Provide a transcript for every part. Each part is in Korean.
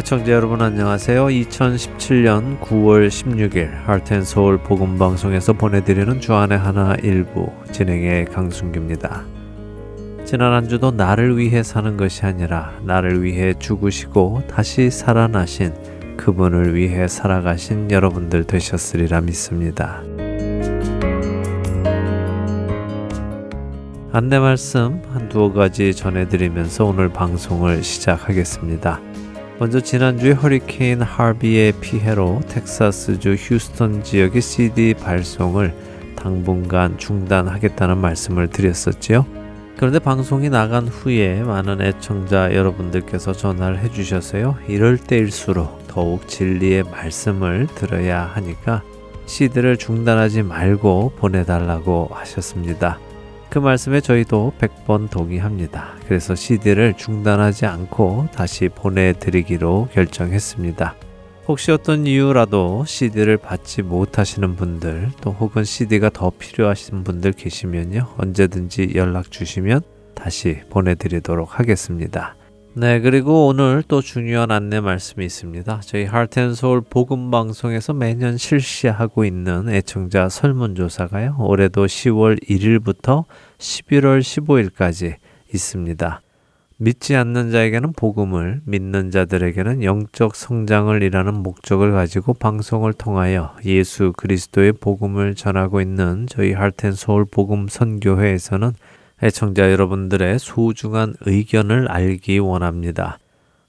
애청자 여러분 안녕하세요. 2017년 9월 16일 하트앤서울 복음방송에서 보내드리는 주안의 하나 일부 진행의 강순규입니다. 지난 한 주도 나를 위해 사는 것이 아니라 나를 위해 죽으시고 다시 살아나신 그분을 위해 살아가신 여러분들 되셨으리라 믿습니다. 안내 말씀 한 두어 가지 전해드리면서 오늘 방송을 시작하겠습니다. 먼저 지난주에 허리케인 하비의 피해로 텍사스주 휴스턴 지역의 CD 발송을 당분간 중단하겠다는 말씀을 드렸었지요. 그런데 방송이 나간 후에 많은 애청자 여러분들께서 전화를 해주셔서요. 이럴 때일수록 더욱 진리의 말씀을 들어야 하니까 CD를 중단하지 말고 보내달라고 하셨습니다. 그 말씀에 저희도 100번 동의합니다. 그래서 CD를 중단하지 않고 다시 보내드리기로 결정했습니다. 혹시 어떤 이유라도 CD를 받지 못하시는 분들 또 혹은 CD가 더 필요하신 분들 계시면요. 언제든지 연락 주시면 다시 보내드리도록 하겠습니다. 네, 그리고 오늘 또 중요한 안내 말씀이 있습니다. 저희 하트앤서울 복음 방송에서 매년 실시하고 있는 애청자 설문조사가요. 올해도 10월 1일부터 11월 15일까지 있습니다. 믿지 않는 자에게는 복음을, 믿는 자들에게는 영적 성장을 이라는 목적을 가지고 방송을 통하여 예수 그리스도의 복음을 전하고 있는 저희 하트앤서울 복음 선교회에서는 애청자 여러분들의 소중한 의견을 알기 원합니다.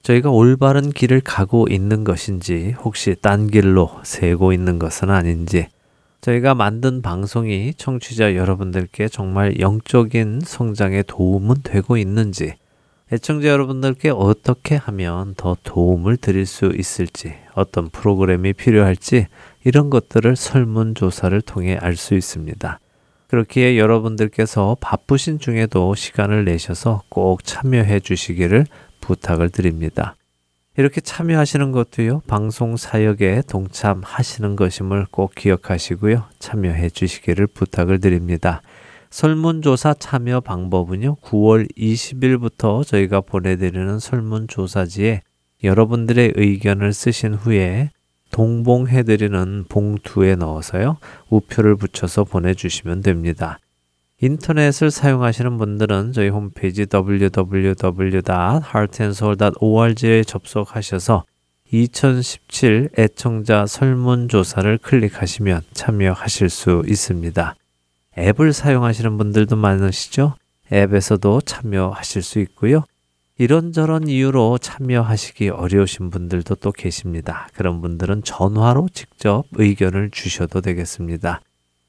저희가 올바른 길을 가고 있는 것인지 혹시 딴 길로 새고 있는 것은 아닌지 저희가 만든 방송이 청취자 여러분들께 정말 영적인 성장에 도움은 되고 있는지 애청자 여러분들께 어떻게 하면 더 도움을 드릴 수 있을지 어떤 프로그램이 필요할지 이런 것들을 설문조사를 통해 알 수 있습니다. 그렇기에 여러분들께서 바쁘신 중에도 시간을 내셔서 꼭 참여해 주시기를 부탁을 드립니다. 이렇게 참여하시는 것도요, 방송 사역에 동참하시는 것임을 꼭 기억하시고요, 참여해 주시기를 부탁을 드립니다. 설문조사 참여 방법은요, 9월 20일부터 저희가 보내드리는 설문조사지에 여러분들의 의견을 쓰신 후에 동봉해드리는 봉투에 넣어서요. 우표를 붙여서 보내주시면 됩니다. 인터넷을 사용하시는 분들은 저희 홈페이지 www.heartandsoul.org에 접속하셔서 2017 애청자 설문조사를 클릭하시면 참여하실 수 있습니다. 앱을 사용하시는 분들도 많으시죠? 앱에서도 참여하실 수 있고요. 이런저런 이유로 참여하시기 어려우신 분들도 또 계십니다. 그런 분들은 전화로 직접 의견을 주셔도 되겠습니다.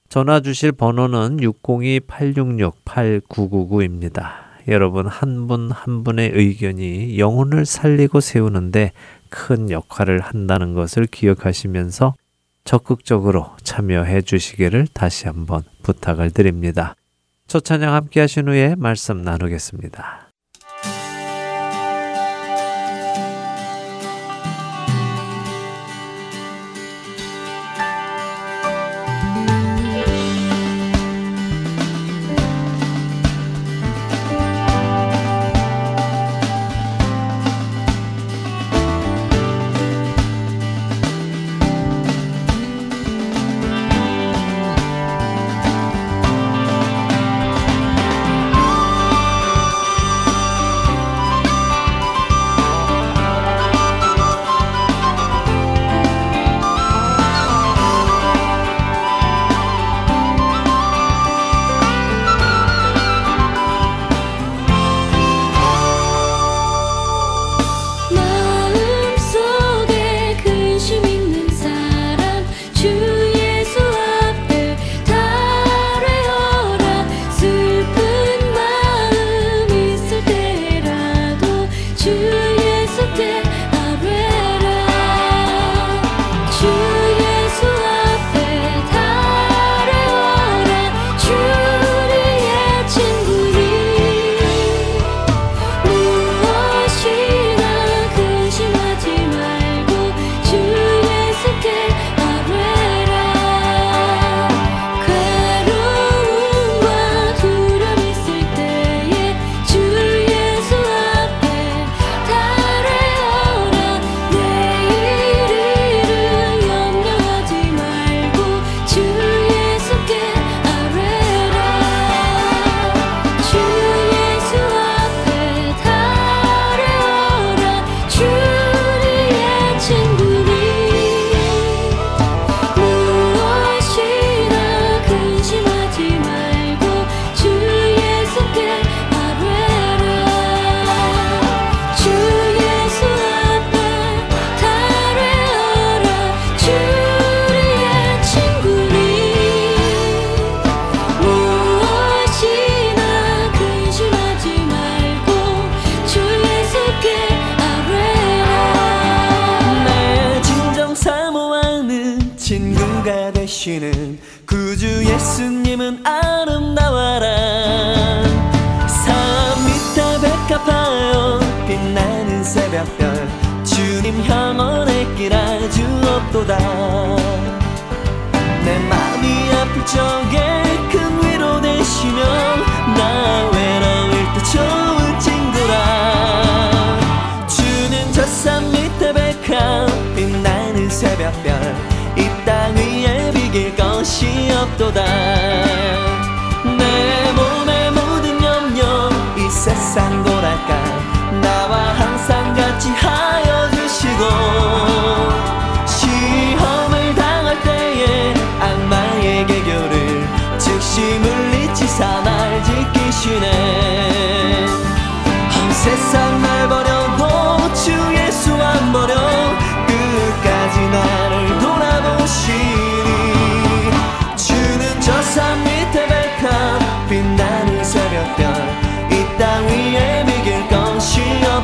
전화 주실 번호는 602-866-8999입니다. 여러분 한 분한 한 분의 의견이 영혼을 살리고 세우는데 큰 역할을 한다는 것을 기억하시면서 적극적으로 참여해 주시기를 다시 한번 부탁을 드립니다. 첫 찬양 함께 하신 후에 말씀 나누겠습니다.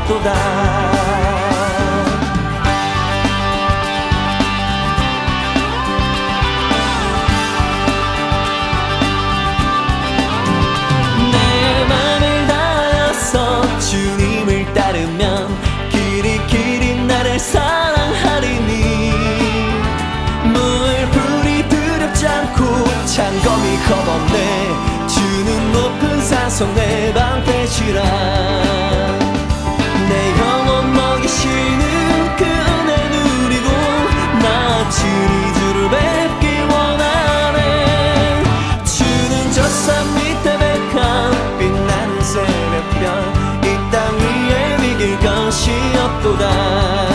없도다. 내 맘을 다하여서 주님을 따르면 길이 길이 나를 사랑하리니 물불이 두렵지 않고 창검이 겁없네 주는 높은 산성 내 방패시라 나 주니 주를 뵙기 원하네. 주는 저 산 밑에 백합 빛나는 새벽별 이 땅 위에 비길 것이 없도다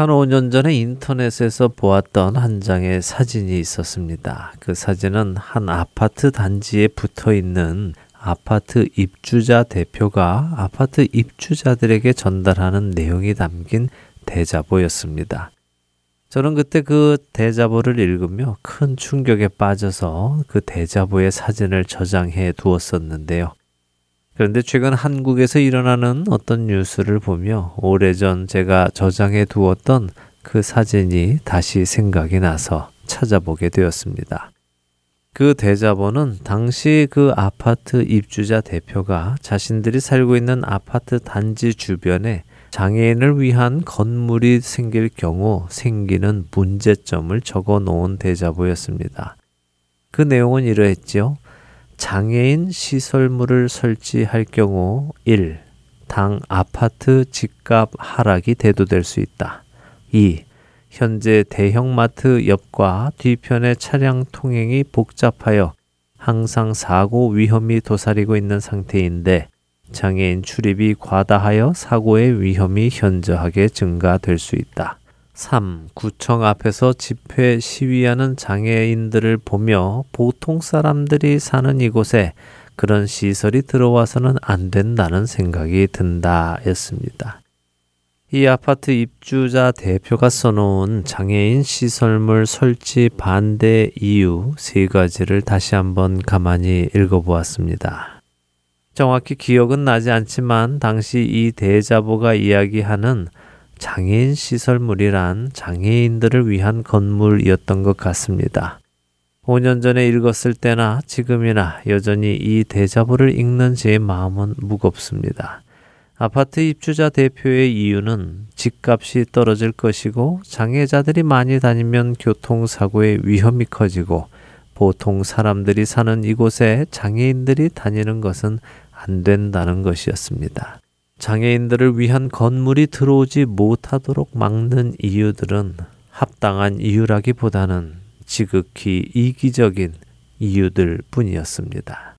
한 5년 전에 인터넷에서 보았던 한 장의 사진이 있었습니다. 그 사진은 한 아파트 단지에 붙어 있는 아파트 입주자 대표가 아파트 입주자들에게 전달하는 내용이 담긴 대자보였습니다. 저는 그때 그 대자보를 읽으며 큰 충격에 빠져서 그 대자보의 사진을 저장해 두었었는데요. 그런데 최근 한국에서 일어나는 어떤 뉴스를 보며 오래전 제가 저장해 두었던 그 사진이 다시 생각이 나서 찾아보게 되었습니다. 그 대자보는 당시 그 아파트 입주자 대표가 자신들이 살고 있는 아파트 단지 주변에 장애인을 위한 건물이 생길 경우 생기는 문제점을 적어 놓은 대자보였습니다. 그 내용은 이러했지요. 장애인 시설물을 설치할 경우 1. 당 아파트 집값 하락이 대두될 수 있다. 2. 현재 대형마트 옆과 뒤편의 차량 통행이 복잡하여 항상 사고 위험이 도사리고 있는 상태인데 장애인 출입이 과다하여 사고의 위험이 현저하게 증가될 수 있다. 3. 구청 앞에서 집회 시위하는 장애인들을 보며 보통 사람들이 사는 이곳에 그런 시설이 들어와서는 안 된다는 생각이 든다 였습니다. 이 아파트 입주자 대표가 써놓은 장애인 시설물 설치 반대 이유 세 가지를 다시 한번 가만히 읽어보았습니다. 정확히 기억은 나지 않지만 당시 이 대자보가 이야기하는 장애인 시설물이란 장애인들을 위한 건물이었던 것 같습니다. 5년 전에 읽었을 때나 지금이나 여전히 이 대자보를 읽는 제 마음은 무겁습니다. 아파트 입주자 대표의 이유는 집값이 떨어질 것이고 장애자들이 많이 다니면 교통사고의 위험이 커지고 보통 사람들이 사는 이곳에 장애인들이 다니는 것은 안 된다는 것이었습니다. 장애인들을 위한 건물이 들어오지 못하도록 막는 이유들은 합당한 이유라기보다는 지극히 이기적인 이유들 뿐이었습니다.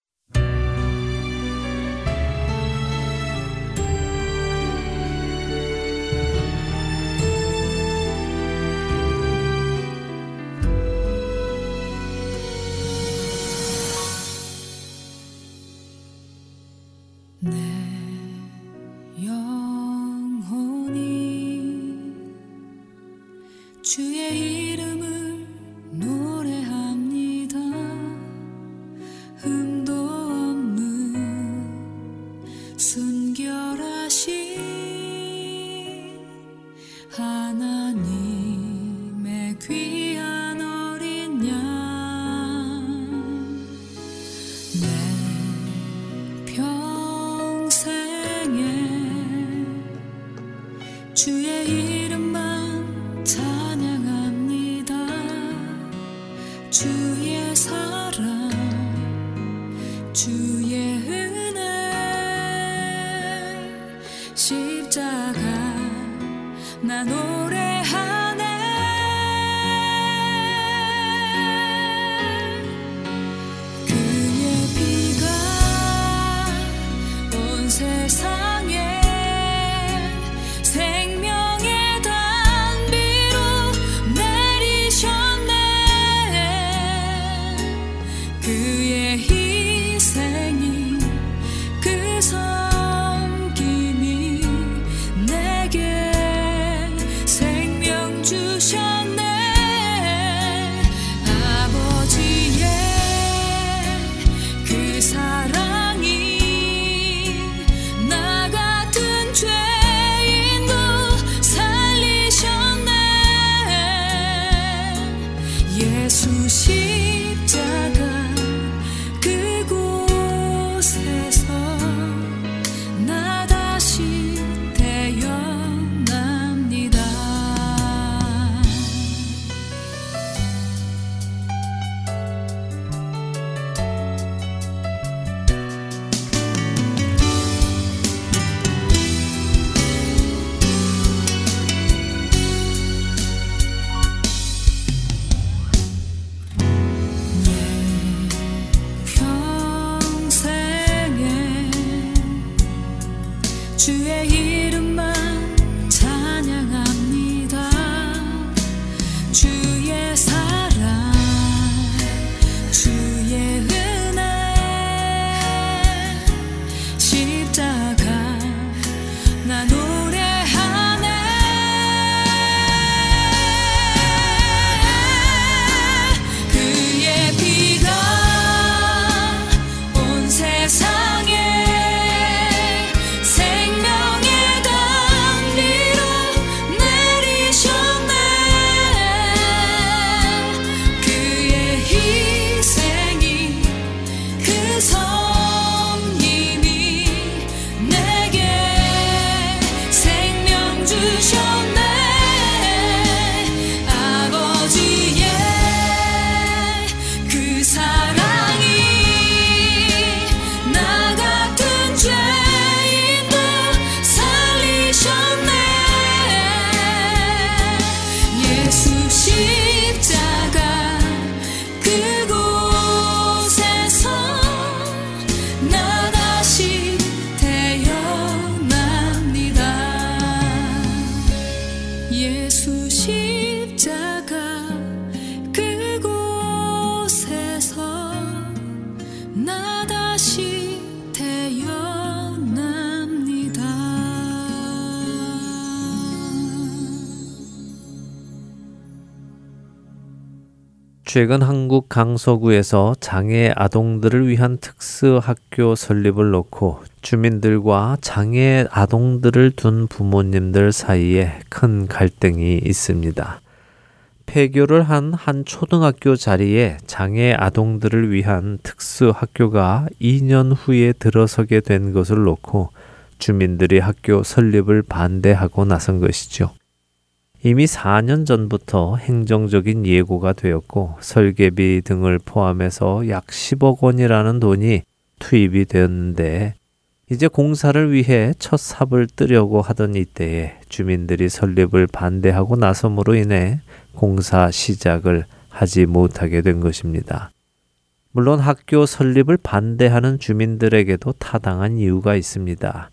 최근 한국 강서구에서 장애 아동들을 위한 특수 학교 설립을 놓고 주민들과 장애 아동들을 둔 부모님들 사이에 큰 갈등이 있습니다. 폐교를 한 한 초등학교 자리에 장애 아동들을 위한 특수 학교가 2년 후에 들어서게 된 것을 놓고 주민들이 학교 설립을 반대하고 나선 것이죠. 이미 4년 전부터 행정적인 예고가 되었고 설계비 등을 포함해서 약 10억 원이라는 돈이 투입이 되었는데 이제 공사를 위해 첫 삽을 뜨려고 하던 이때에 주민들이 설립을 반대하고 나섬으로 인해 공사 시작을 하지 못하게 된 것입니다. 물론 학교 설립을 반대하는 주민들에게도 타당한 이유가 있습니다.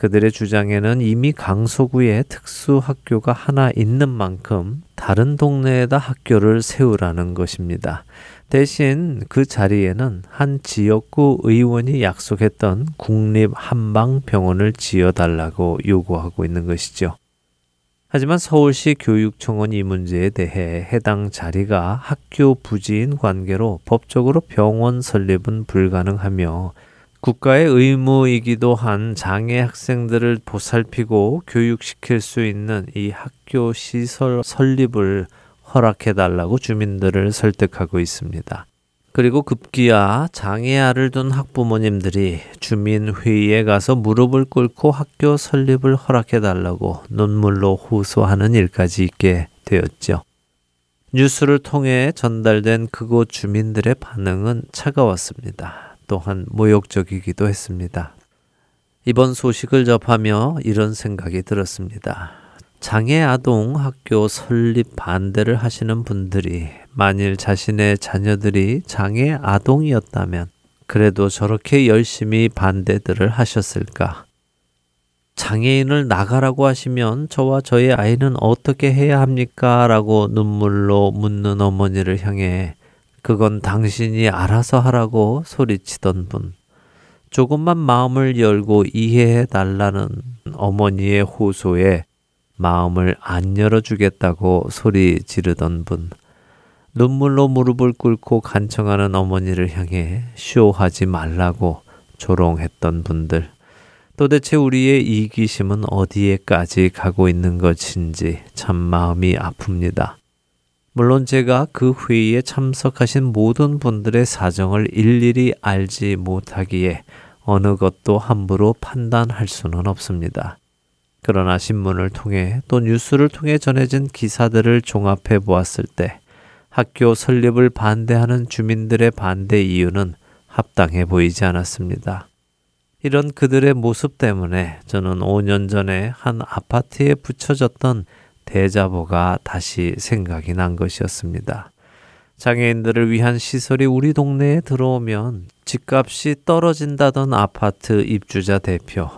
그들의 주장에는 이미 강서구에 특수 학교가 하나 있는 만큼 다른 동네에다 학교를 세우라는 것입니다. 대신 그 자리에는 한 지역구 의원이 약속했던 국립 한방병원을 지어달라고 요구하고 있는 것이죠. 하지만 서울시 교육청은 이 문제에 대해 해당 자리가 학교 부지인 관계로 법적으로 병원 설립은 불가능하며 국가의 의무이기도 한 장애 학생들을 보살피고 교육시킬 수 있는 이 학교 시설 설립을 허락해 달라고 주민들을 설득하고 있습니다. 그리고 급기야 장애아를 둔 학부모님들이 주민회의에 가서 무릎을 꿇고 학교 설립을 허락해 달라고 눈물로 호소하는 일까지 있게 되었죠. 뉴스를 통해 전달된 그곳 주민들의 반응은 차가웠습니다. 또한 모욕적이기도 했습니다. 이번 소식을 접하며 이런 생각이 들었습니다. 장애 아동 학교 설립 반대를 하시는 분들이 만일 자신의 자녀들이 장애 아동이었다면 그래도 저렇게 열심히 반대들을 하셨을까? 장애인을 나가라고 하시면 저와 저의 아이는 어떻게 해야 합니까? 라고 눈물로 묻는 어머니를 향해 그건 당신이 알아서 하라고 소리치던 분. 조금만 마음을 열고 이해해 달라는 어머니의 호소에 마음을 안 열어주겠다고 소리 지르던 분. 눈물로 무릎을 꿇고 간청하는 어머니를 향해 쇼하지 말라고 조롱했던 분들. 도대체 우리의 이기심은 어디에까지 가고 있는 것인지 참 마음이 아픕니다. 물론 제가 그 회의에 참석하신 모든 분들의 사정을 일일이 알지 못하기에 어느 것도 함부로 판단할 수는 없습니다. 그러나 신문을 통해 또 뉴스를 통해 전해진 기사들을 종합해 보았을 때 학교 설립을 반대하는 주민들의 반대 이유는 합당해 보이지 않았습니다. 이런 그들의 모습 때문에 저는 5년 전에 한 아파트에 붙여졌던 대자보가 다시 생각이 난 것이었습니다. 장애인들을 위한 시설이 우리 동네에 들어오면 집값이 떨어진다던 아파트 입주자 대표,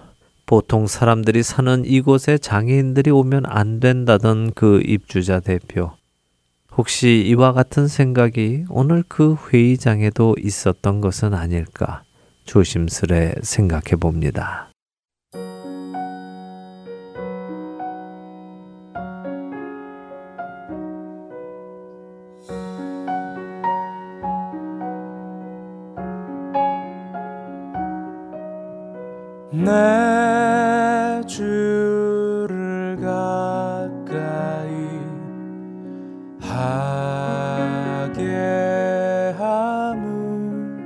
보통 사람들이 사는 이곳에 장애인들이 오면 안 된다던 그 입주자 대표. 혹시 이와 같은 생각이 오늘 그 회의장에도 있었던 것은 아닐까 조심스레 생각해 봅니다. 내 주를 가까이 하게 함은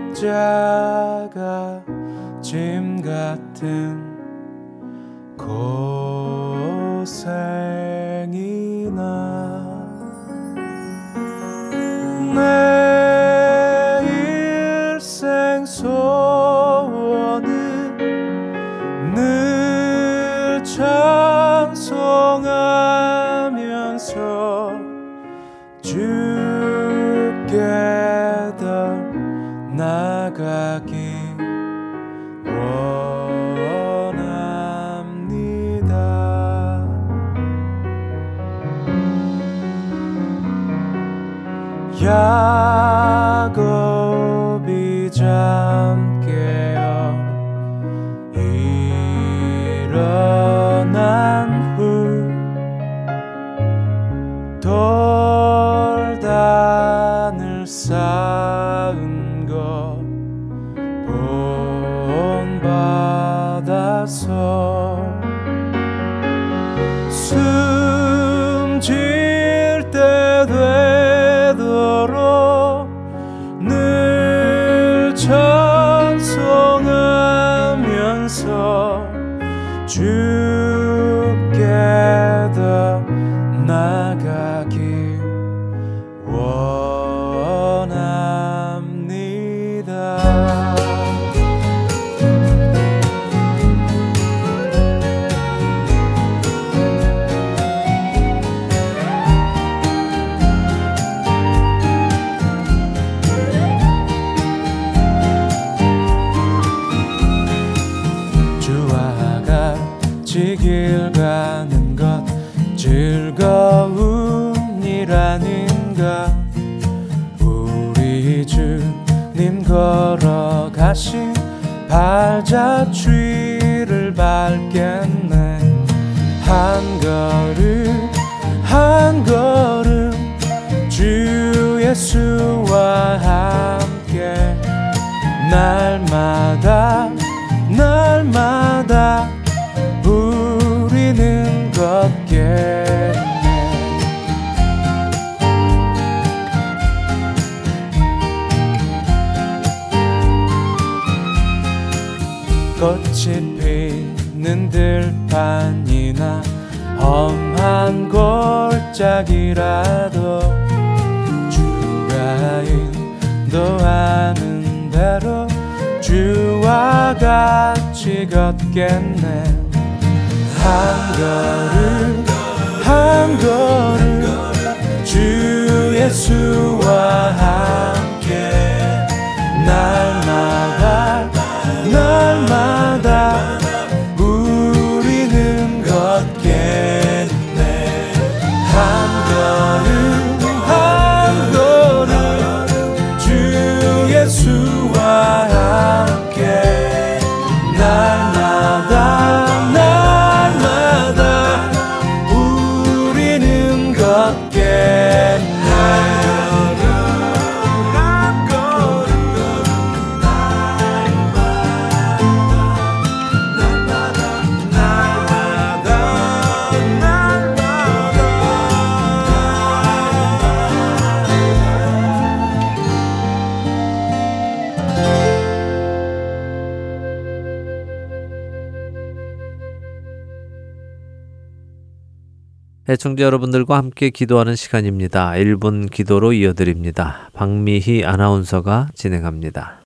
십자가 짐 같은 야 꽃이 피는 들판이나 험한 골짜기라도 주가 인도하는 대로 주와 같이 걷겠네. 한 걸음 한 걸음 주 예수와 함께 날마다 날마다 애청자 여러분들과 함께 기도하는 시간입니다. 1분 기도로 이어드립니다. 박미희 아나운서가 진행합니다.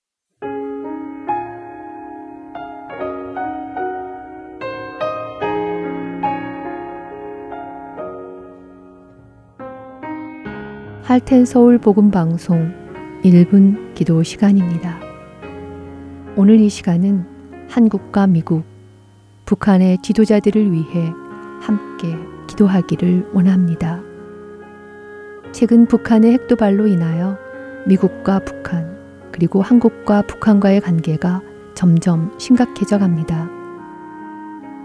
할텐 서울 복음 방송 1분 기도 시간입니다. 오늘 이 시간은 한국과 미국, 북한의 지도자들을 위해 함께 기도하기를 원합니다. 최근 북한의 핵도발로 인하여 미국과 북한, 그리고 한국과 북한과의 관계가 점점 심각해져 갑니다.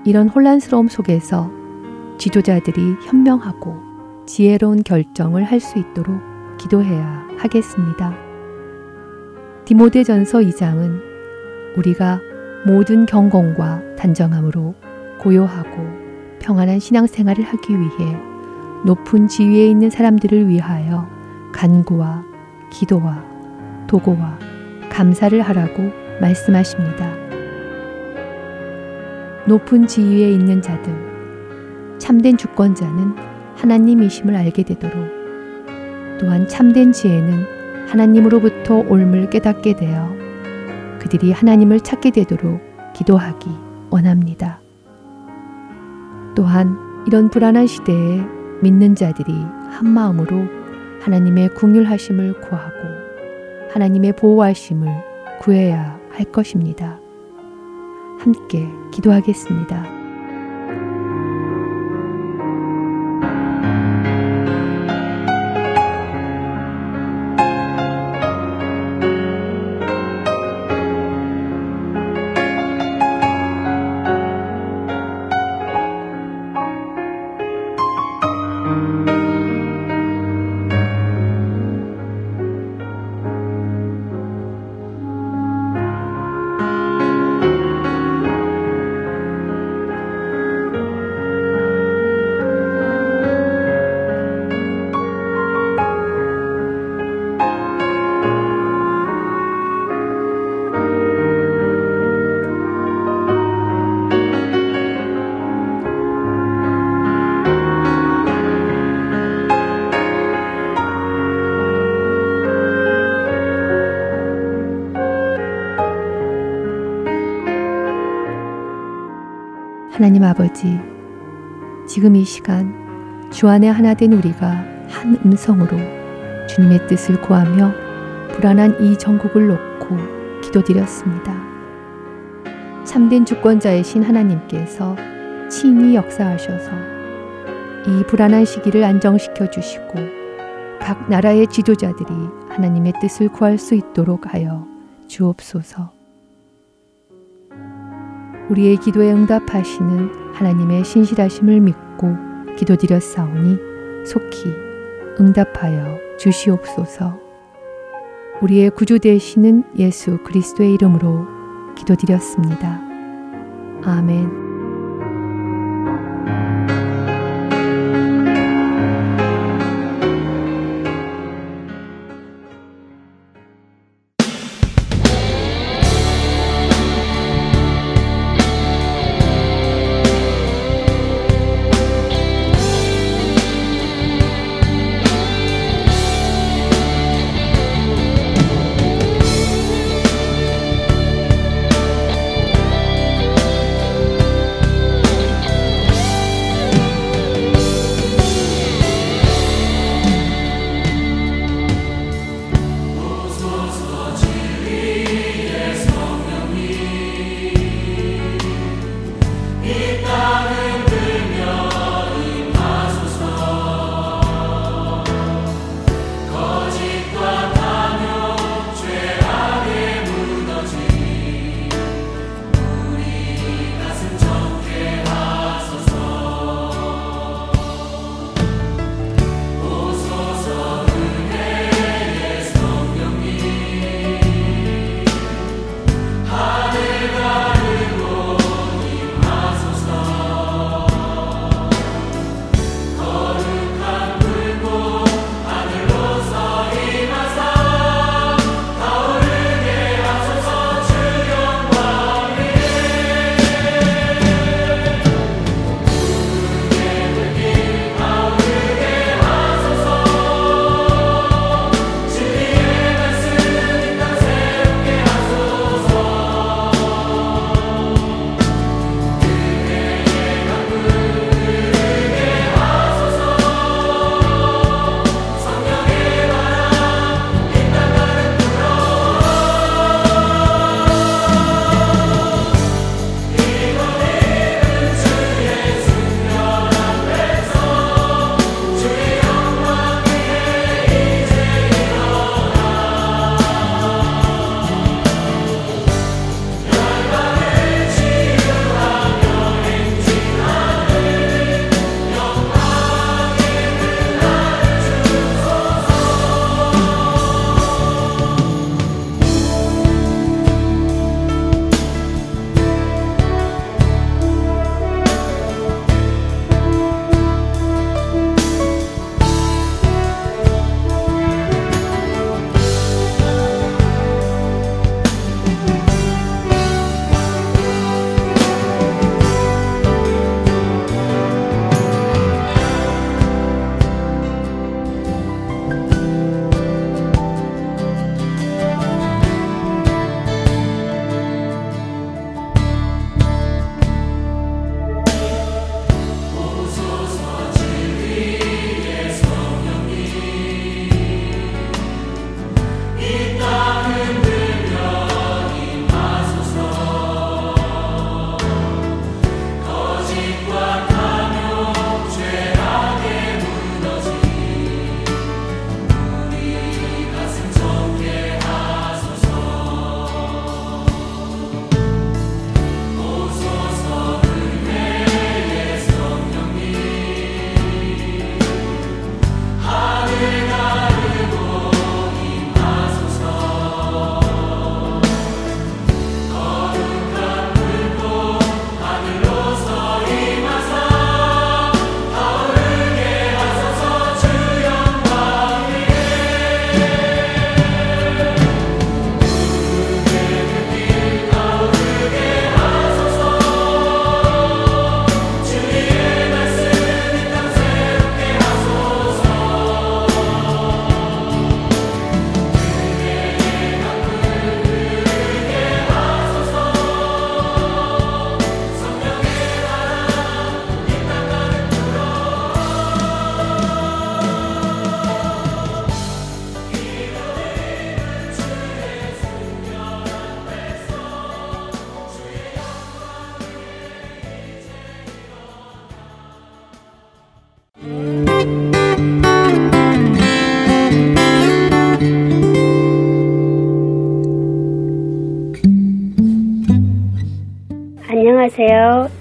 이런 혼란스러움 속에서 지도자들이 현명하고 지혜로운 결정을 할 수 있도록 기도해야 하겠습니다. 디모데전서 2장은 우리가 모든 경건과 단정함으로 고요하고 평안한 신앙생활을 하기 위해 높은 지위에 있는 사람들을 위하여 간구와 기도와 도고와 감사를 하라고 말씀하십니다. 높은 지위에 있는 자들, 참된 주권자는 하나님이심을 알게 되도록 또한 참된 지혜는 하나님으로부터 옳음을 깨닫게 되어 그들이 하나님을 찾게 되도록 기도하기 원합니다. 또한 이런 불안한 시대에 믿는 자들이 한 마음으로 하나님의 궁휼하심을 구하고 하나님의 보호하심을 구해야 할 것입니다. 함께 기도하겠습니다. 지금 이 시간 주 안에 하나 된 우리가 한 음성으로 주님의 뜻을 구하며 불안한 이 전국을 놓고 기도드렸습니다. 참된 주권자이신 하나님께서 친히 역사하셔서 이 불안한 시기를 안정시켜 주시고 각 나라의 지도자들이 하나님의 뜻을 구할 수 있도록 하여 주옵소서. 우리의 기도에 응답하시는 하나님의 신실하심을 믿고 기도드렸사오니 속히 응답하여 주시옵소서. 우리의 구주 되시는 예수 그리스도의 이름으로 기도드렸습니다. 아멘.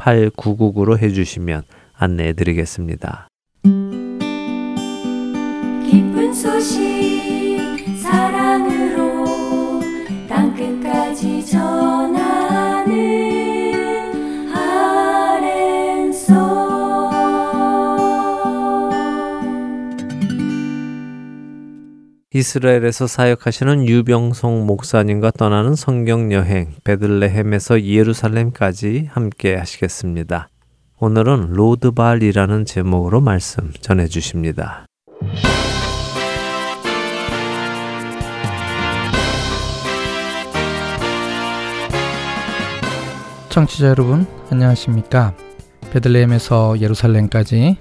602-866-8999로 해주시면 안내해 드리겠습니다. 이스라엘에서 사역하시는 유병성 목사님과 떠나는 성경 여행 베들레헴에서 예루살렘까지 함께 하시겠습니다. 오늘은 로드발이라는 제목으로 말씀 전해 주십니다. 청취자 여러분 안녕하십니까? 베들레헴에서 예루살렘까지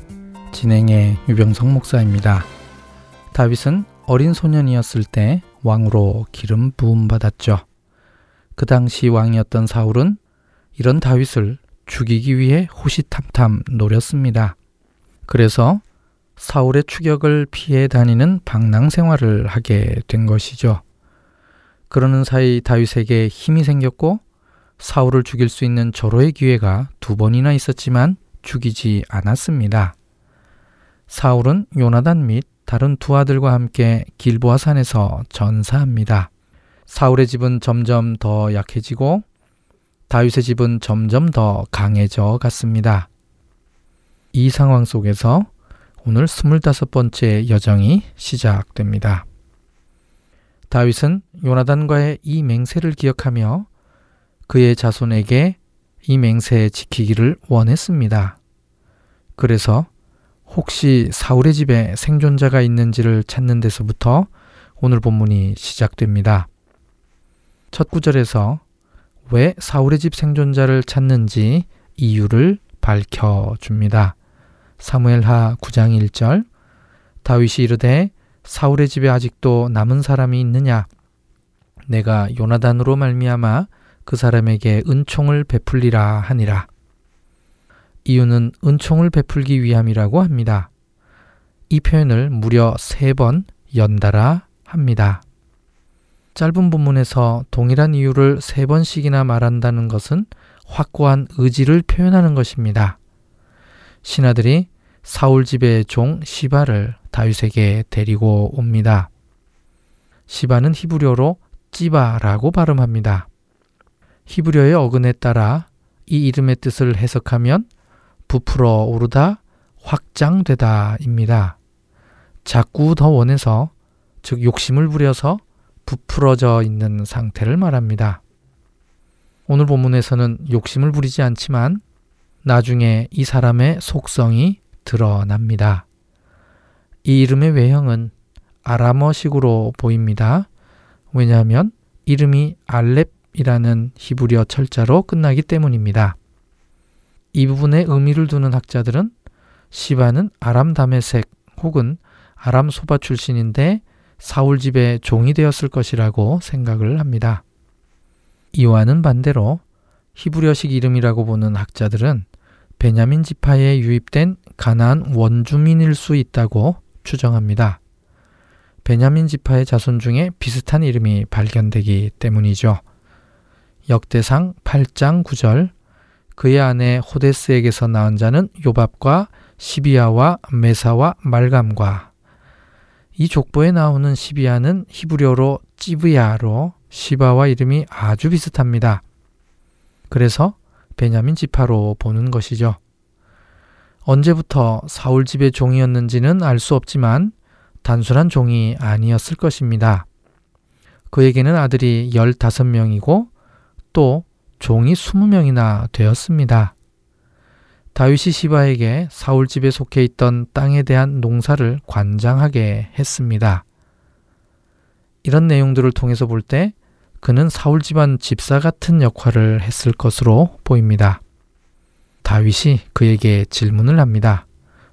진행의 유병성 목사입니다. 다윗은 어린 소년이었을 때 왕으로 기름 부음 받았죠. 그 당시 왕이었던 사울은 이런 다윗을 죽이기 위해 호시탐탐 노렸습니다. 그래서 사울의 추격을 피해 다니는 방랑 생활을 하게 된 것이죠. 그러는 사이 다윗에게 힘이 생겼고 사울을 죽일 수 있는 절호의 기회가 두 번이나 있었지만 죽이지 않았습니다. 사울은 요나단 및 다른 두 아들과 함께 길보아 산에서 전사합니다. 사울의 집은 점점 더 약해지고 다윗의 집은 점점 더 강해져 갔습니다. 이 상황 속에서 오늘 스물다섯 번째 여정이 시작됩니다. 다윗은 요나단과의 이 맹세를 기억하며 그의 자손에게 이 맹세 지키기를 원했습니다. 그래서 혹시 사울의 집에 생존자가 있는지를 찾는 데서부터 오늘 본문이 시작됩니다. 첫 구절에서 왜 사울의 집 생존자를 찾는지 이유를 밝혀 줍니다. 사무엘하 9장 1절 다윗이 이르되 사울의 집에 아직도 남은 사람이 있느냐 내가 요나단으로 말미암아 그 사람에게 은총을 베풀리라 하니라. 이유는 은총을 베풀기 위함이라고 합니다. 이 표현을 무려 세 번 연달아 합니다. 짧은 본문에서 동일한 이유를 세 번씩이나 말한다는 것은 확고한 의지를 표현하는 것입니다. 신하들이 사울 집의 종 시바를 다윗에게 데리고 옵니다. 시바는 히브리어로 찌바라고 발음합니다. 히브리어의 어근에 따라 이 이름의 뜻을 해석하면 부풀어 오르다, 확장되다입니다. 자꾸 더 원해서, 즉 욕심을 부려서 부풀어져 있는 상태를 말합니다. 오늘 본문에서는 욕심을 부리지 않지만 나중에 이 사람의 속성이 드러납니다. 이 이름의 외형은 아람어식으로 보입니다. 왜냐하면 이름이 알렙이라는 히브리어 철자로 끝나기 때문입니다. 이 부분에 의미를 두는 학자들은 시바는 아람 다메색 혹은 아람 소바 출신인데 사울 집의 종이 되었을 것이라고 생각을 합니다. 이와는 반대로 히브리어식 이름이라고 보는 학자들은 베냐민 지파에 유입된 가나안 원주민일 수 있다고 추정합니다. 베냐민 지파의 자손 중에 비슷한 이름이 발견되기 때문이죠. 역대상 8장 9절 그의 아내 호데스에게서 낳은 자는 요밥과 시비아와 메사와 말감과 이 족보에 나오는 시비아는 히브리어로 찌브야로 시바와 이름이 아주 비슷합니다. 그래서 베냐민 지파로 보는 것이죠. 언제부터 사울 집의 종이었는지는 알 수 없지만 단순한 종이 아니었을 것입니다. 그에게는 아들이 15명이고 또 종이 20명이나 되었습니다. 다윗이 시바에게 사울 집에 속해 있던 땅에 대한 농사를 관장하게 했습니다. 이런 내용들을 통해서 볼 때 그는 사울 집안 집사 같은 역할을 했을 것으로 보입니다. 다윗이 그에게 질문을 합니다.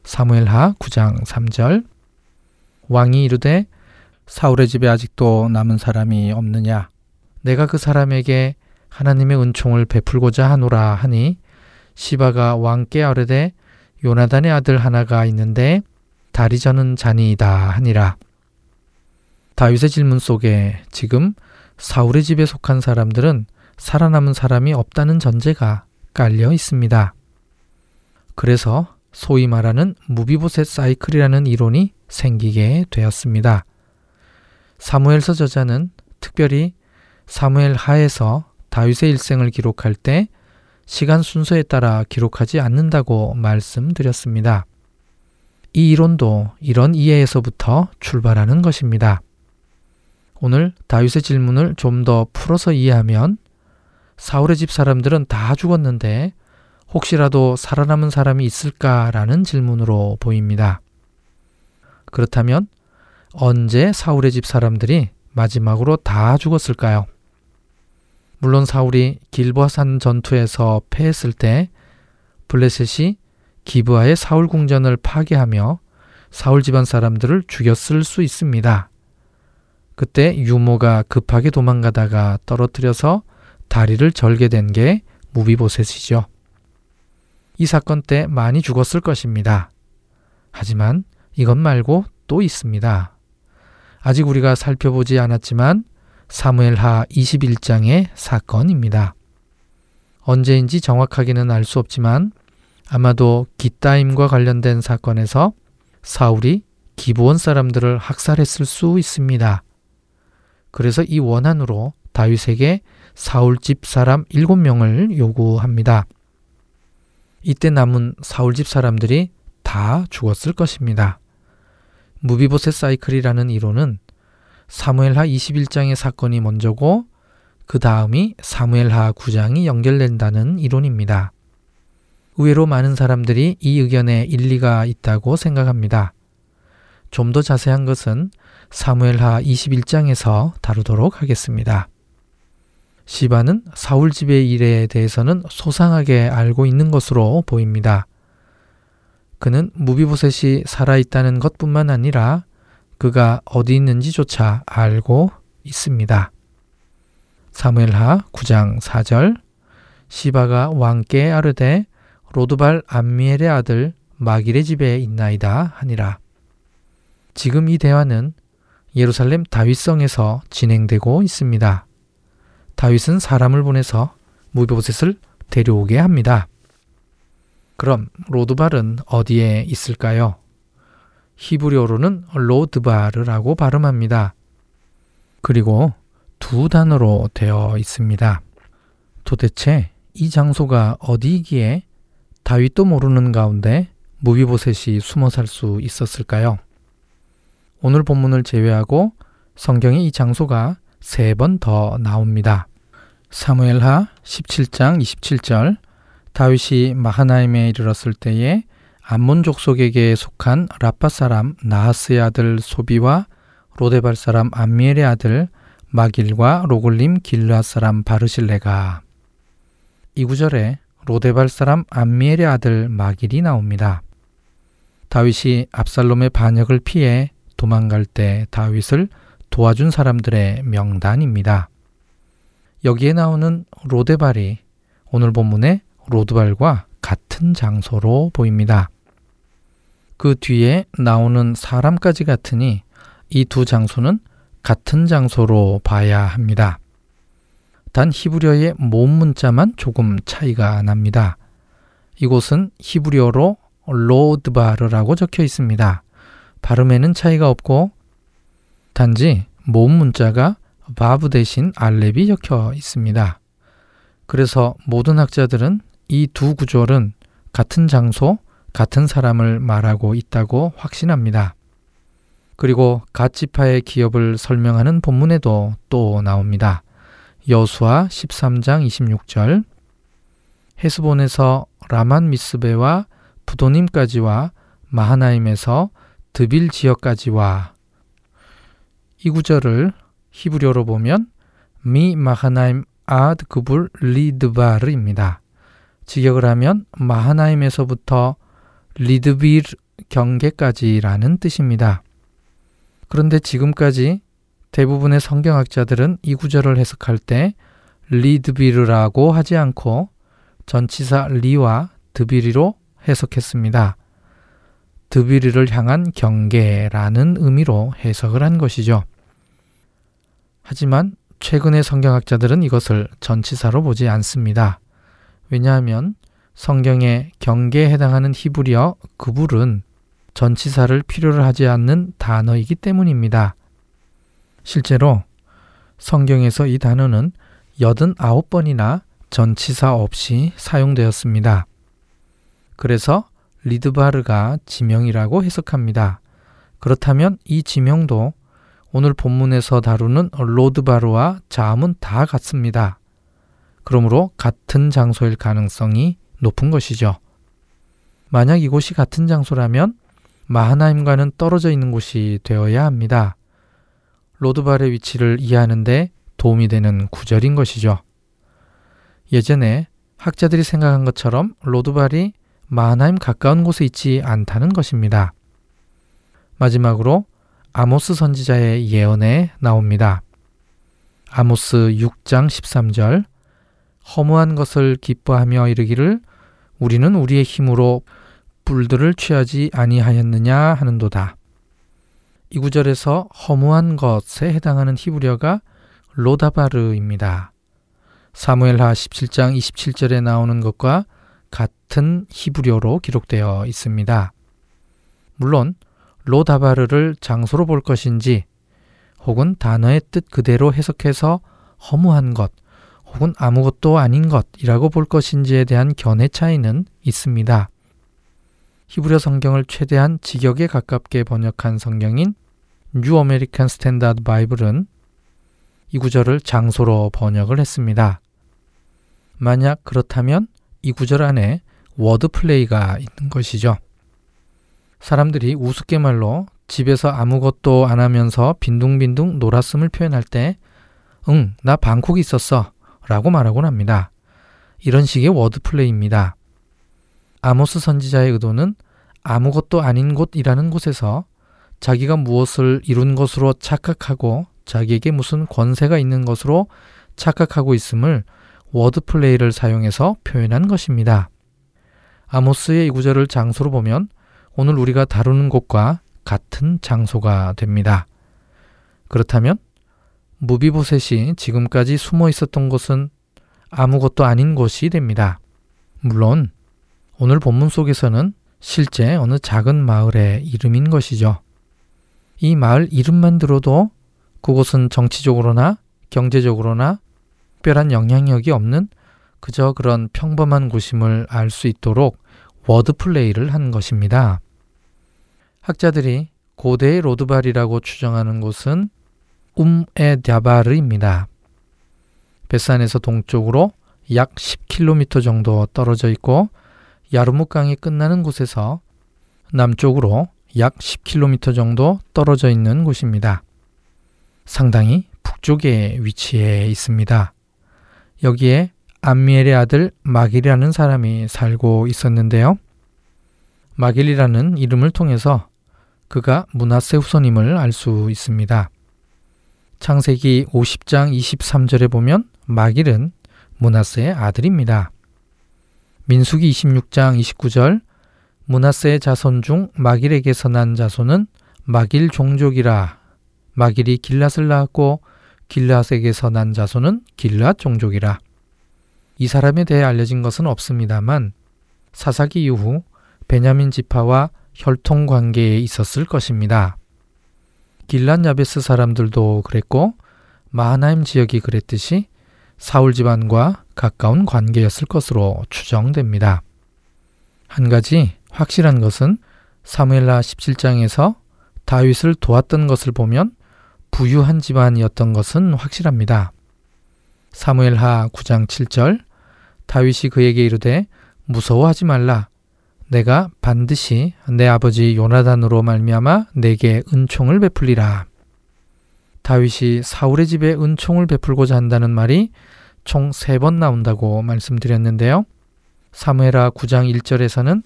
사무엘하 9장 3절 왕이 이르되 사울의 집에 아직도 남은 사람이 없느냐 내가 그 사람에게 하나님의 은총을 베풀고자 하노라 하니 시바가 왕께 아뢰되 요나단의 아들 하나가 있는데 다리 저는 자니이다 하니라. 다윗의 질문 속에 지금 사울의 집에 속한 사람들은 살아남은 사람이 없다는 전제가 깔려 있습니다. 그래서 소위 말하는 무비보셋 사이클이라는 이론이 생기게 되었습니다. 사무엘서 저자는 특별히 사무엘 하에서 다윗의 일생을 기록할 때 시간 순서에 따라 기록하지 않는다고 말씀드렸습니다. 이 이론도 이런 이해에서부터 출발하는 것입니다. 오늘 다윗의 질문을 좀 더 풀어서 이해하면 사울의 집 사람들은 다 죽었는데 혹시라도 살아남은 사람이 있을까라는 질문으로 보입니다. 그렇다면 언제 사울의 집 사람들이 마지막으로 다 죽었을까요? 물론 사울이 길보아산 전투에서 패했을 때 블레셋이 기브아의 사울 궁전을 파괴하며 사울 집안 사람들을 죽였을 수 있습니다. 그때 유모가 급하게 도망가다가 떨어뜨려서 다리를 절게 된 게 무비보셋이죠. 이 사건 때 많이 죽었을 것입니다. 하지만 이것 말고 또 있습니다. 아직 우리가 살펴보지 않았지만 사무엘하 21장의 사건입니다. 언제인지 정확하게는 알 수 없지만 아마도 기따임과 관련된 사건에서 사울이 기브온 사람들을 학살했을 수 있습니다. 그래서 이 원한으로 다윗에게 사울 집 사람 7명을 요구합니다. 이때 남은 사울 집 사람들이 다 죽었을 것입니다. 무비보셋 사이클이라는 이론은 사무엘하 21장의 사건이 먼저고 그 다음이 사무엘하 9장이 연결된다는 이론입니다. 의외로 많은 사람들이 이 의견에 일리가 있다고 생각합니다. 좀 더 자세한 것은 사무엘하 21장에서 다루도록 하겠습니다. 시바는 사울 집의 일에 대해서는 소상하게 알고 있는 것으로 보입니다. 그는 무비보셋이 살아있다는 것뿐만 아니라 그가 어디 있는지조차 알고 있습니다. 사무엘하 9장 4절 시바가 왕께 아르되 로드발 암미엘의 아들 마길의 집에 있나이다 하니라. 지금 이 대화는 예루살렘 다윗성에서 진행되고 있습니다. 다윗은 사람을 보내서 무비보셋을 데려오게 합니다. 그럼 로드발은 어디에 있을까요? 히브리어로는 로드바르라고 발음합니다. 그리고 두 단어로 되어 있습니다. 도대체 이 장소가 어디이기에 다윗도 모르는 가운데 무비보셋이 숨어 살 수 있었을까요? 오늘 본문을 제외하고 성경에 이 장소가 세 번 더 나옵니다. 사무엘하 17장 27절 다윗이 마하나임에 이르렀을 때에 암몬 족 속에게 속한 라파 사람 나하스의 아들 소비와 로데발 사람 암미엘의 아들 마길과 로글림 길르앗 사람 바르실레가 이 구절에 로데발 사람 암미엘의 아들 마길이 나옵니다. 다윗이 압살롬의 반역을 피해 도망갈 때 다윗을 도와준 사람들의 명단입니다. 여기에 나오는 로데발이 오늘 본문의 로드발과 같은 장소로 보입니다. 그 뒤에 나오는 사람까지 같으니 이 두 장소는 같은 장소로 봐야 합니다. 단 히브리어의 모음 문자만 조금 차이가 납니다. 이곳은 히브리어로 로드바르라고 적혀 있습니다. 발음에는 차이가 없고 단지 모음 문자가 바브 대신 알렙이 적혀 있습니다. 그래서 모든 학자들은 이 두 구절은 같은 장소, 같은 사람을 말하고 있다고 확신합니다. 그리고 갓 지파의 기업을 설명하는 본문에도 또 나옵니다. 여수와 13장 26절 헤스본에서 라만 미스베와 부도님까지와 마하나임에서 드빌 지역까지와 이 구절을 히브리어로 보면 미 마하나임 아드 그불 리드비르입니다. 직역을 하면 마하나임에서부터 리드빌 경계까지라는 뜻입니다. 그런데 지금까지 대부분의 성경학자들은 이 구절을 해석할 때 리드비르라고 하지 않고 전치사 리와 드비르로 해석했습니다. 드비리를 향한 경계라는 의미로 해석을 한 것이죠. 하지만 최근의 성경학자들은 이것을 전치사로 보지 않습니다. 왜냐하면 성경의 경계에 해당하는 히브리어 그불은 전치사를 필요로 하지 않는 단어이기 때문입니다. 실제로 성경에서 이 단어는 89번이나 전치사 없이 사용되었습니다. 그래서 리드바르가 지명이라고 해석합니다. 그렇다면 이 지명도 오늘 본문에서 다루는 로드바르와 자음은 다 같습니다. 그러므로 같은 장소일 가능성이 높은 것이죠. 만약 이곳이 같은 장소라면 마하나임과는 떨어져 있는 곳이 되어야 합니다. 로드발의 위치를 이해하는데 도움이 되는 구절인 것이죠. 예전에 학자들이 생각한 것처럼 로드발이 마하나임 가까운 곳에 있지 않다는 것입니다. 마지막으로 아모스 선지자의 예언에 나옵니다. 아모스 6장 13절 허무한 것을 기뻐하며 이르기를 우리는 우리의 힘으로 뿔들을 취하지 아니하였느냐 하는도다. 이 구절에서 허무한 것에 해당하는 히브리어가 로다바르입니다. 사무엘하 17장 27절에 나오는 것과 같은 히브리어로 기록되어 있습니다. 물론 로다바르를 장소로 볼 것인지 혹은 단어의 뜻 그대로 해석해서 허무한 것 혹은 아무것도 아닌 것이라고 볼 것인지에 대한 견해 차이는 있습니다. 히브리어 성경을 최대한 직역에 가깝게 번역한 성경인 New American Standard Bible은 이 구절을 장소로 번역을 했습니다. 만약 그렇다면 이 구절 안에 word play가 있는 것이죠. 사람들이 우스갯말로 집에서 아무것도 안 하면서 빈둥빈둥 놀았음을 표현할 때, 응, 나 방콕에 있었어. 라고 말하곤 합니다. 이런 식의 word play입니다. 아모스 선지자의 의도는 아무것도 아닌 곳이라는 곳에서 자기가 무엇을 이룬 것으로 착각하고 자기에게 무슨 권세가 있는 것으로 착각하고 있음을 word play를 사용해서 표현한 것입니다. 아모스의 이 구절을 장소로 보면 오늘 우리가 다루는 곳과 같은 장소가 됩니다. 그렇다면 므비보셋이 지금까지 숨어 있었던 곳은 아무것도 아닌 곳이 됩니다. 물론 오늘 본문 속에서는 실제 어느 작은 마을의 이름인 것이죠. 이 마을 이름만 들어도 그곳은 정치적으로나 경제적으로나 특별한 영향력이 없는 그저 그런 평범한 곳임을 알 수 있도록 word play를 한 것입니다. 학자들이 고대의 로드발이라고 추정하는 곳은 움에 갸바르입니다. 베산에서 동쪽으로 약 10km 정도 떨어져 있고 야르무강이 끝나는 곳에서 남쪽으로 약 10km 정도 떨어져 있는 곳입니다. 상당히 북쪽에 위치해 있습니다. 여기에 암미엘의 아들 마길이라는 사람이 살고 있었는데요. 마길이라는 이름을 통해서 그가 문하세 후손임을 알 수 있습니다. 창세기 50장 23절에 보면 마길은 문하세의 아들입니다. 민수기 26장 29절 문하세의 자손 중 마길에게서 난 자손은 마길 종족이라 마길이 길랏을 낳았고 길랏에게서 난 자손은 길랏 종족이라 이 사람에 대해 알려진 것은 없습니다만 사사기 이후 베냐민 지파와 혈통 관계에 있었을 것입니다. 길란 야베스 사람들도 그랬고 마하나임 지역이 그랬듯이 사울 집안과 가까운 관계였을 것으로 추정됩니다. 한 가지 확실한 것은 사무엘라 17장에서 다윗을 도왔던 것을 보면 부유한 집안이었던 것은 확실합니다. 사무엘하 9장 7절 다윗이 그에게 이르되 무서워하지 말라 내가 반드시 내 아버지 요나단으로 말미암아 내게 은총을 베풀리라. 다윗이 사울의 집에 은총을 베풀고자 한다는 말이 총 세 번 나온다고 말씀드렸는데요. 사무엘하 9장 1절에서는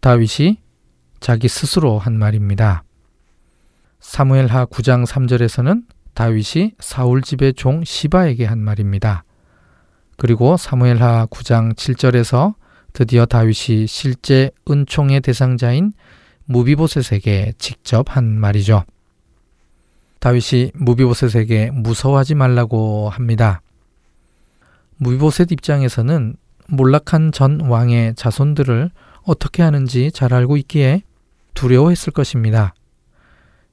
다윗이 자기 스스로 한 말입니다. 사무엘하 9장 3절에서는 다윗이 사울 집의 종 시바에게 한 말입니다. 그리고 사무엘하 9장 7절에서 드디어 다윗이 실제 은총의 대상자인 무비보셋에게 직접 한 말이죠. 다윗이 무비보셋에게 무서워하지 말라고 합니다. 무비보셋 입장에서는 몰락한 전 왕의 자손들을 어떻게 하는지 잘 알고 있기에 두려워했을 것입니다.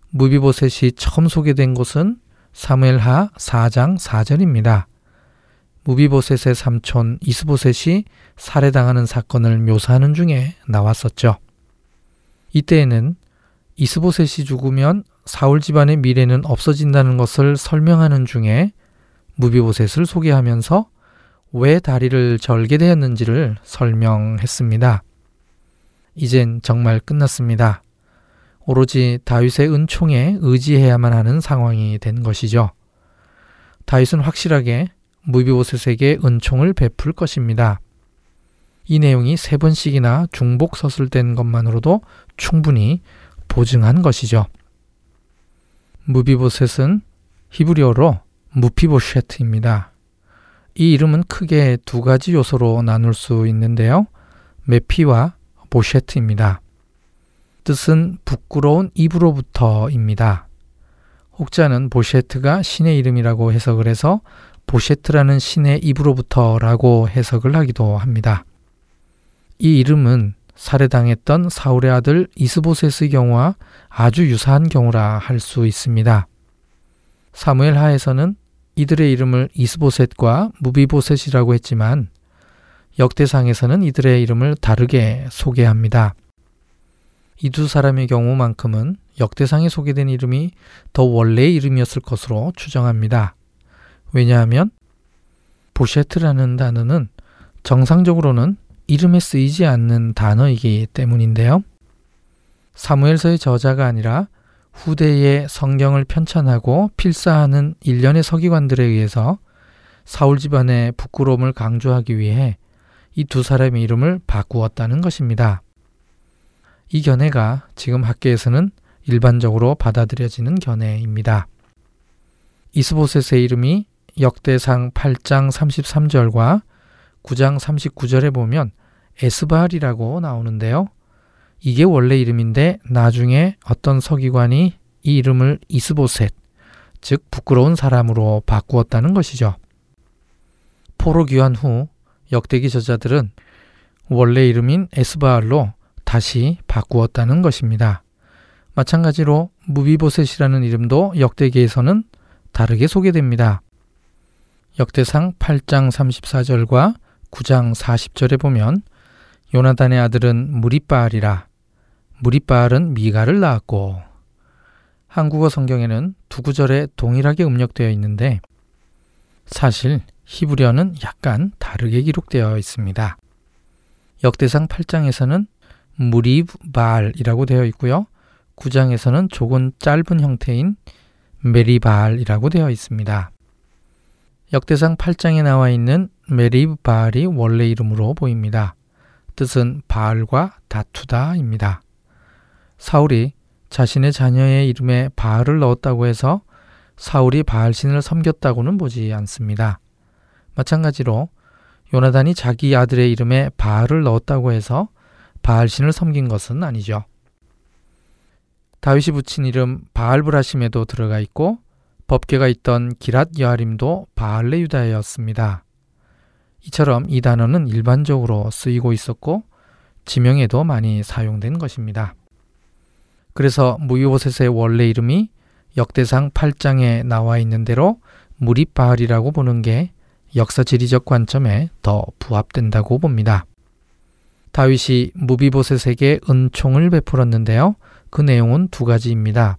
무비보셋이 처음 소개된 곳은 사무엘하 4장 4절입니다. 무비보셋의 삼촌 이스보셋이 살해당하는 사건을 묘사하는 중에 나왔었죠. 이때에는 이스보셋이 죽으면 사울 집안의 미래는 없어진다는 것을 설명하는 중에 무비보셋을 소개하면서 왜 다리를 절게 되었는지를 설명했습니다. 이젠 정말 끝났습니다. 오로지 다윗의 은총에 의지해야만 하는 상황이 된 것이죠. 다윗은 확실하게 무비보셋에게 은총을 베풀 것입니다. 이 내용이 세 번씩이나 중복 서술된 것만으로도 충분히 보증한 것이죠. 무비보셋은 히브리어로 무피보쉐트입니다. 이 이름은 크게 두 가지 요소로 나눌 수 있는데요. 메피와 보쉐트입니다. 뜻은 부끄러운 입으로부터입니다. 혹자는 보쉐트가 신의 이름이라고 해석을 해서 보쉐트라는 신의 입으로부터라고 해석을 하기도 합니다. 이 이름은 살해당했던 사울의 아들 이스보셋의 경우와 아주 유사한 경우라 할 수 있습니다. 사무엘 하에서는 이들의 이름을 이스보셋과 무비보셋이라고 했지만 역대상에서는 이들의 이름을 다르게 소개합니다. 이 두 사람의 경우만큼은 역대상에 소개된 이름이 더 원래의 이름이었을 것으로 추정합니다. 왜냐하면 보쉐트라는 단어는 정상적으로는 이름에 쓰이지 않는 단어이기 때문인데요. 사무엘서의 저자가 아니라 후대의 성경을 편찬하고 필사하는 일련의 서기관들에 의해서 사울 집안의 부끄러움을 강조하기 위해 이 두 사람의 이름을 바꾸었다는 것입니다. 이 견해가 지금 학계에서는 일반적으로 받아들여지는 견해입니다. 이스보셋의 이름이 역대상 8장 33절과 9장 39절에 보면 에스바알이라고 나오는데요. 이게 원래 이름인데 나중에 어떤 서기관이 이 이름을 이스보셋, 즉 부끄러운 사람으로 바꾸었다는 것이죠. 포로 귀환 후 역대기 저자들은 원래 이름인 에스바알로 다시 바꾸었다는 것입니다. 마찬가지로 무비보셋이라는 이름도 역대기에서는 다르게 소개됩니다. 역대상 8장 34절과 9장 40절에 보면 요나단의 아들은 무리바알이라 므립바알은 미가를 낳았고 한국어 성경에는 두 구절에 동일하게 음역되어 있는데 사실 히브리어는 약간 다르게 기록되어 있습니다. 역대상 8장에서는 무리바알이라고 되어 있고요. 9장에서는 조금 짧은 형태인 메리바알이라고 되어 있습니다. 역대상 8장에 나와 있는 메리브 바알이 원래 이름으로 보입니다. 뜻은 바알과 다투다입니다. 사울이 자신의 자녀의 이름에 바알을 넣었다고 해서 사울이 바알신을 섬겼다고는 보지 않습니다. 마찬가지로 요나단이 자기 아들의 이름에 바알을 넣었다고 해서 바알신을 섬긴 것은 아니죠. 다윗이 붙인 이름 바알브라심에도 들어가 있고 법계가 있던 기랏 여아림도 바알레 유다였습니다. 이처럼 이 단어는 일반적으로 쓰이고 있었고 지명에도 많이 사용된 것입니다. 그래서 무이보셋의 원래 이름이 역대상 8장에 나와 있는 대로 무리바알이라고 보는 게 역사 지리적 관점에 더 부합된다고 봅니다. 다윗이 무비보셋에게 은총을 베풀었는데요. 그 내용은 두 가지입니다.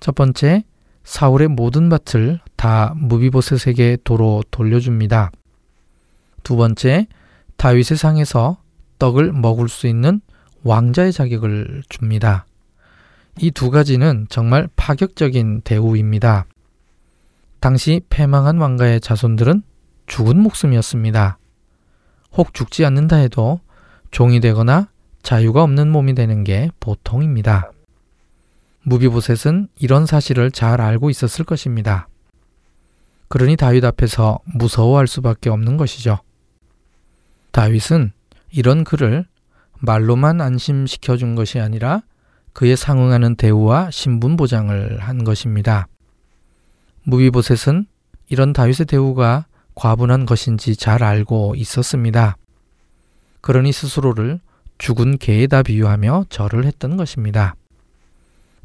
첫 번째, 사울의 모든 밭을 다 무비보셋에게 도로 돌려줍니다. 두 번째, 다윗의 상에서 떡을 먹을 수 있는 왕자의 자격을 줍니다. 이 두 가지는 정말 파격적인 대우입니다. 당시 패망한 왕가의 자손들은 죽은 목숨이었습니다. 혹 죽지 않는다 해도 종이 되거나 자유가 없는 몸이 되는 게 보통입니다. 무비보셋은 이런 사실을 잘 알고 있었을 것입니다. 그러니 다윗 앞에서 무서워할 수밖에 없는 것이죠. 다윗은 이런 그를 말로만 안심시켜 준 것이 아니라 그에 상응하는 대우와 신분 보장을 한 것입니다. 무비보셋은 이런 다윗의 대우가 과분한 것인지 잘 알고 있었습니다. 그러니 스스로를 죽은 개에다 비유하며 절을 했던 것입니다.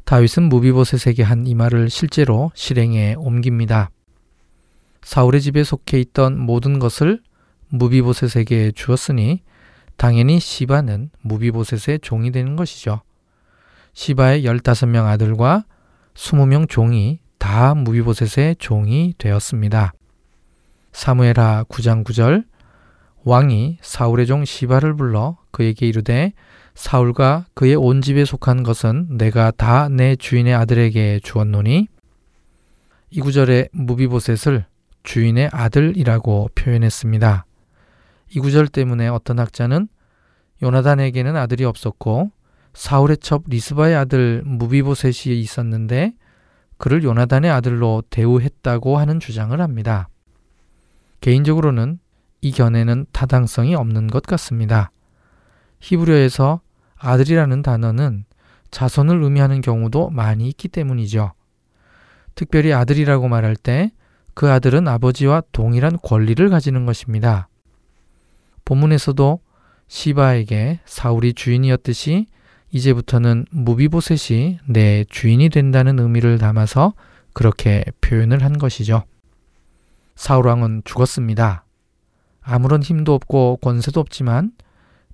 다윗은 무비보셋에게 한 이 말을 실제로 실행에 옮깁니다. 사울의 집에 속해 있던 모든 것을 무비보셋에게 주었으니 당연히 시바는 무비보셋의 종이 되는 것이죠. 시바의 15명 아들과 20명 종이 다 무비보셋의 종이 되었습니다. 사무엘하 9장 9절 왕이 사울의 종 시바를 불러 그에게 이르되 사울과 그의 온 집에 속한 것은 내가 다 내 주인의 아들에게 주었노니 이 구절에 무비보셋을 주인의 아들이라고 표현했습니다. 이 구절 때문에 어떤 학자는 요나단에게는 아들이 없었고 사울의 첩 리스바의 아들 무비보셋이 있었는데 그를 요나단의 아들로 대우했다고 하는 주장을 합니다. 개인적으로는 이 견해는 타당성이 없는 것 같습니다. 히브리어에서 아들이라는 단어는 자손을 의미하는 경우도 많이 있기 때문이죠. 특별히 아들이라고 말할 때 그 아들은 아버지와 동일한 권리를 가지는 것입니다. 본문에서도 시바에게 사울이 주인이었듯이 이제부터는 무비보셋이 내 주인이 된다는 의미를 담아서 그렇게 표현을 한 것이죠. 사울 왕은 죽었습니다. 아무런 힘도 없고 권세도 없지만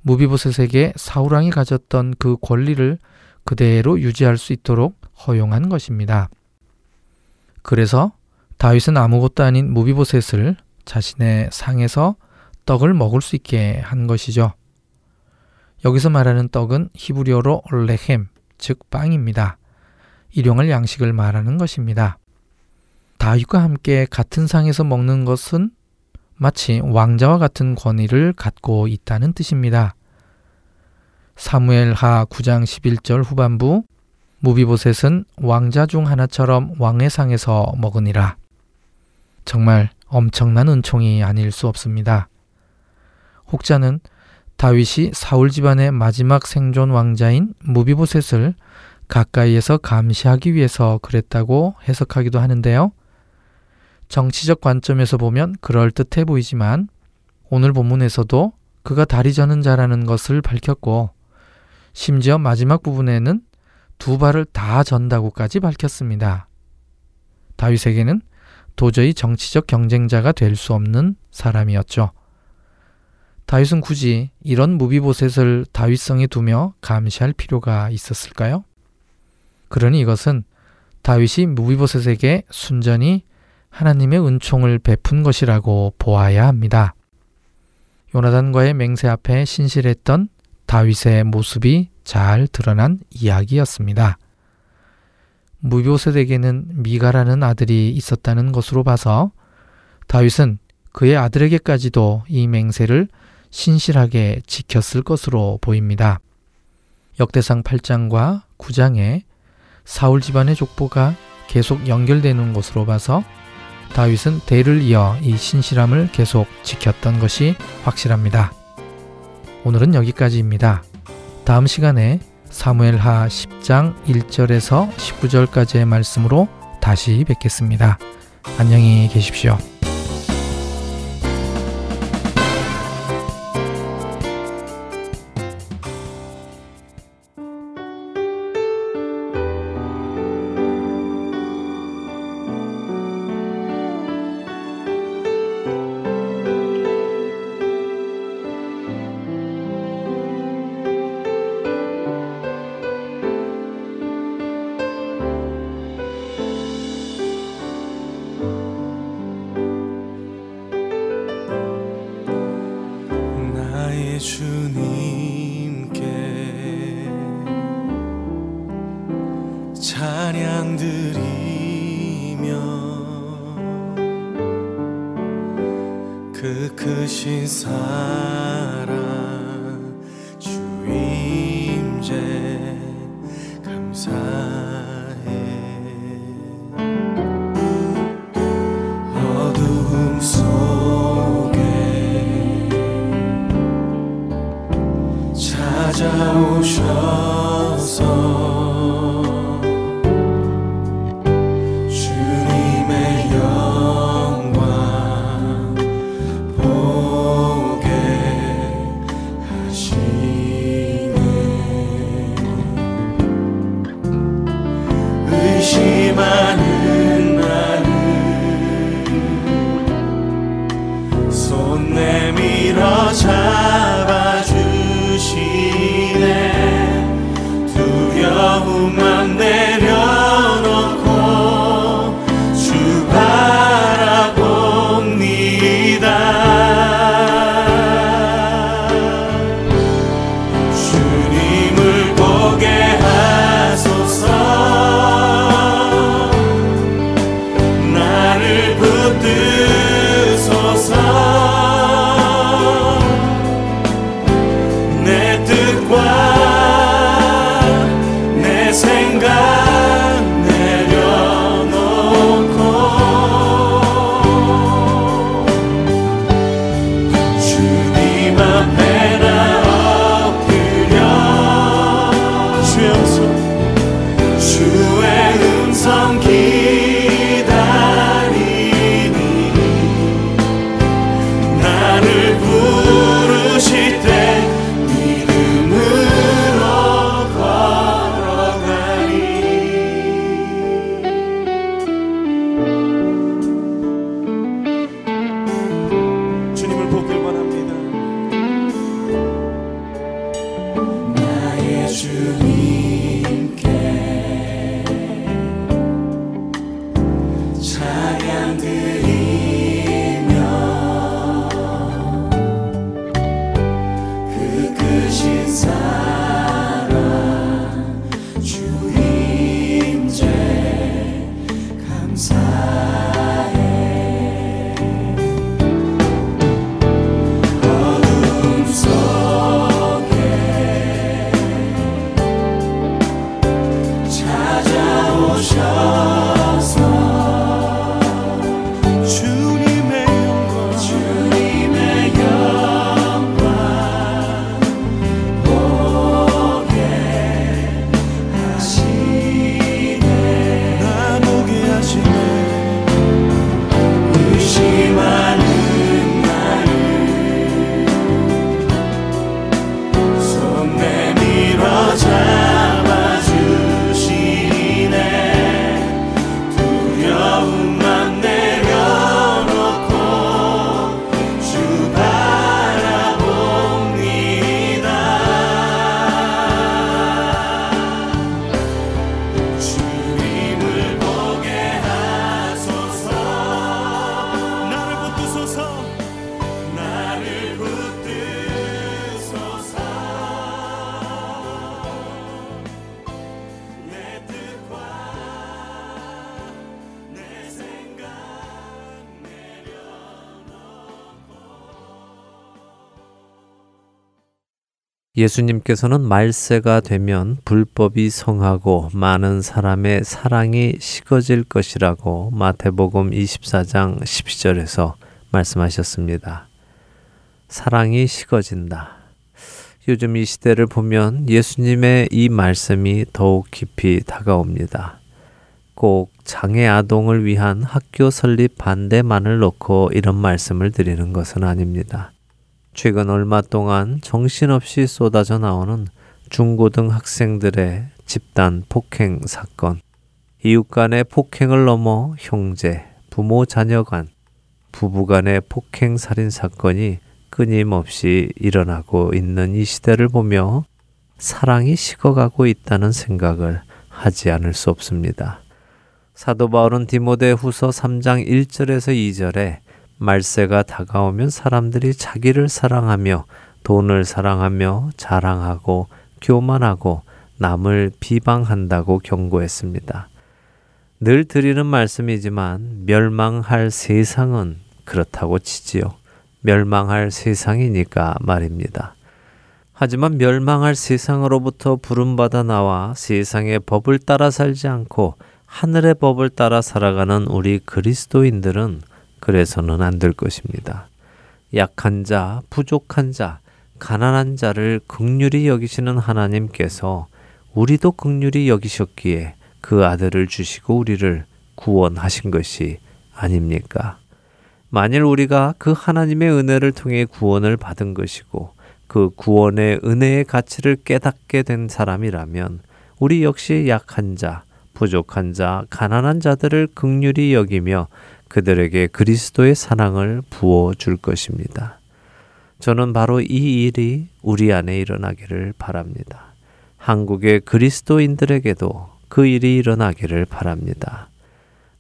무비보셋에게 사울 왕이 가졌던 그 권리를 그대로 유지할 수 있도록 허용한 것입니다. 그래서 다윗은 아무것도 아닌 무비보셋을 자신의 상에서 떡을 먹을 수 있게 한 것이죠. 여기서 말하는 떡은 히브리어로 레헴, 즉 빵입니다. 일용할 양식을 말하는 것입니다. 다윗과 함께 같은 상에서 먹는 것은 마치 왕자와 같은 권위를 갖고 있다는 뜻입니다. 사무엘 하 9장 11절 후반부 무비보셋은 왕자 중 하나처럼 왕의 상에서 먹으니라. 정말 엄청난 은총이 아닐 수 없습니다. 혹자는 다윗이 사울 집안의 마지막 생존 왕자인 무비보셋을 가까이에서 감시하기 위해서 그랬다고 해석하기도 하는데요. 정치적 관점에서 보면 그럴듯해 보이지만 오늘 본문에서도 그가 다리 저는 자라는 것을 밝혔고 심지어 마지막 부분에는 두 발을 다 전다고까지 밝혔습니다. 다윗에게는 도저히 정치적 경쟁자가 될 수 없는 사람이었죠. 다윗은 굳이 이런 무비보셋을 다윗성에 두며 감시할 필요가 있었을까요? 그러니 이것은 다윗이 무비보셋에게 순전히 하나님의 은총을 베푼 것이라고 보아야 합니다. 요나단과의 맹세 앞에 신실했던 다윗의 모습이 잘 드러난 이야기였습니다. 무비보셋에게는 미가라는 아들이 있었다는 것으로 봐서 다윗은 그의 아들에게까지도 이 맹세를 신실하게 지켰을 것으로 보입니다. 역대상 8장과 9장에 사울 집안의 족보가 계속 연결되는 것으로 봐서 다윗은 대를 이어 이 신실함을 계속 지켰던 것이 확실합니다. 오늘은 여기까지입니다. 다음 시간에 사무엘하 10장 1절에서 19절까지의 말씀으로 다시 뵙겠습니다. 안녕히 계십시오. 예수님께서는 말세가 되면 불법이 성하고 많은 사람의 사랑이 식어질 것이라고 마태복음 24장 12절에서 말씀하셨습니다. 사랑이 식어진다. 요즘 이 시대를 보면 예수님의 이 말씀이 더욱 깊이 다가옵니다. 꼭 장애 아동을 위한 학교 설립 반대만을 놓고 이런 말씀을 드리는 것은 아닙니다. 최근 얼마 동안 정신없이 쏟아져 나오는 중고등 학생들의 집단 폭행 사건, 이웃 간의 폭행을 넘어 형제, 부모 자녀 간, 부부 간의 폭행 살인 사건이 끊임없이 일어나고 있는 이 시대를 보며 사랑이 식어가고 있다는 생각을 하지 않을 수 없습니다. 사도 바울은 디모데 후서 3장 1절에서 2절에 말세가 다가오면 사람들이 자기를 사랑하며 돈을 사랑하며 자랑하고 교만하고 남을 비방한다고 경고했습니다. 늘 드리는 말씀이지만 멸망할 세상은 그렇다고 치지요. 멸망할 세상이니까 말입니다. 하지만 멸망할 세상으로부터 부름받아 나와 세상의 법을 따라 살지 않고 하늘의 법을 따라 살아가는 우리 그리스도인들은 그래서는 안 될 것입니다. 약한 자, 부족한 자, 가난한 자를 극률이 여기시는 하나님께서 우리도 극률이 여기셨기에 그 아들을 주시고 우리를 구원하신 것이 아닙니까? 만일 우리가 그 하나님의 은혜를 통해 구원을 받은 것이고 그 구원의 은혜의 가치를 깨닫게 된 사람이라면 우리 역시 약한 자, 부족한 자, 가난한 자들을 극률히 여기며 그들에게 그리스도의 사랑을 부어 줄 것입니다. 저는 바로 이 일이 우리 안에 일어나기를 바랍니다. 한국의 그리스도인들에게도 그 일이 일어나기를 바랍니다.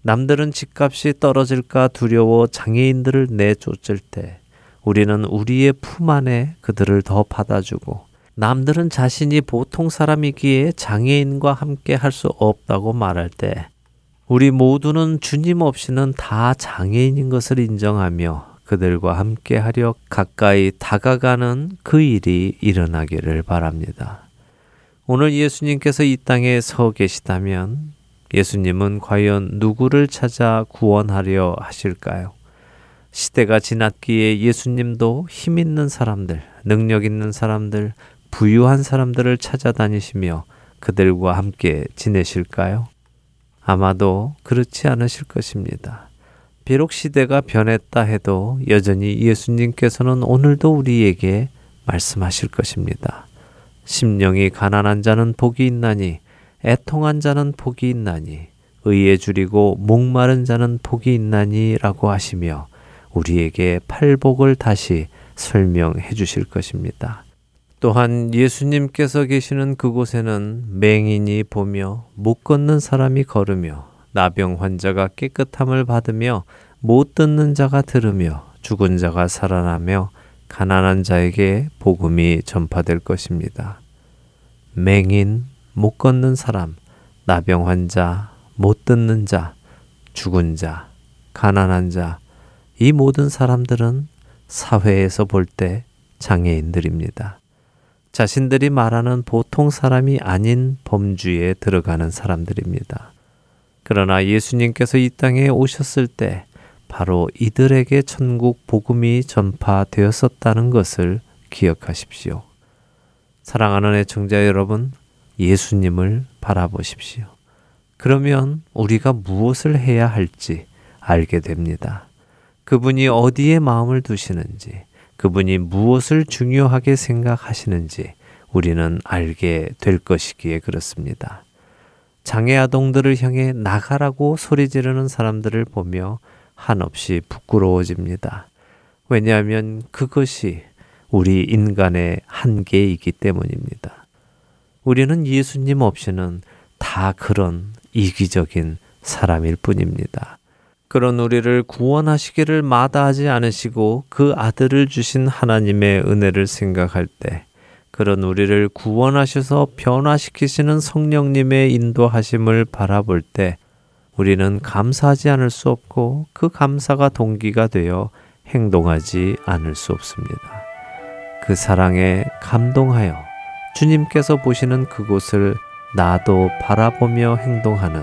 남들은 집값이 떨어질까 두려워 장애인들을 내쫓을 때 우리는 우리의 품 안에 그들을 더 받아주고 남들은 자신이 보통 사람이기에 장애인과 함께 할 수 없다고 말할 때 우리 모두는 주님 없이는 다 장애인인 것을 인정하며 그들과 함께 하려 가까이 다가가는 그 일이 일어나기를 바랍니다. 오늘 예수님께서 이 땅에 서 계시다면 예수님은 과연 누구를 찾아 구원하려 하실까요? 시대가 지났기에 예수님도 힘 있는 사람들, 능력 있는 사람들, 부유한 사람들을 찾아다니시며 그들과 함께 지내실까요? 아마도 그렇지 않으실 것입니다. 비록 시대가 변했다 해도 여전히 예수님께서는 오늘도 우리에게 말씀하실 것입니다. 심령이 가난한 자는 복이 있나니 애통한 자는 복이 있나니 의에 줄이고 목마른 자는 복이 있나니라고 하시며 우리에게 팔복을 다시 설명해 주실 것입니다. 또한 예수님께서 계시는 그곳에는 맹인이 보며 못 걷는 사람이 걸으며 나병 환자가 깨끗함을 받으며 못 듣는 자가 들으며 죽은 자가 살아나며 가난한 자에게 복음이 전파될 것입니다. 맹인, 못 걷는 사람, 나병 환자, 못 듣는 자, 죽은 자, 가난한 자, 이 모든 사람들은 사회에서 볼 때 장애인들입니다. 자신들이 말하는 보통 사람이 아닌 범주에 들어가는 사람들입니다. 그러나 예수님께서 이 땅에 오셨을 때 바로 이들에게 천국 복음이 전파되었었다는 것을 기억하십시오. 사랑하는 애청자 여러분, 예수님을 바라보십시오. 그러면 우리가 무엇을 해야 할지 알게 됩니다. 그분이 어디에 마음을 두시는지, 그분이 무엇을 중요하게 생각하시는지 우리는 알게 될 것이기에 그렇습니다. 장애 아동들을 향해 나가라고 소리 지르는 사람들을 보며 한없이 부끄러워집니다. 왜냐하면 그것이 우리 인간의 한계이기 때문입니다. 우리는 예수님 없이는 다 그런 이기적인 사람일 뿐입니다. 그런 우리를 구원하시기를 마다하지 않으시고 그 아들을 주신 하나님의 은혜를 생각할 때 그런 우리를 구원하셔서 변화시키시는 성령님의 인도하심을 바라볼 때 우리는 감사하지 않을 수 없고 그 감사가 동기가 되어 행동하지 않을 수 없습니다. 그 사랑에 감동하여 주님께서 보시는 그곳을 나도 바라보며 행동하는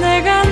내가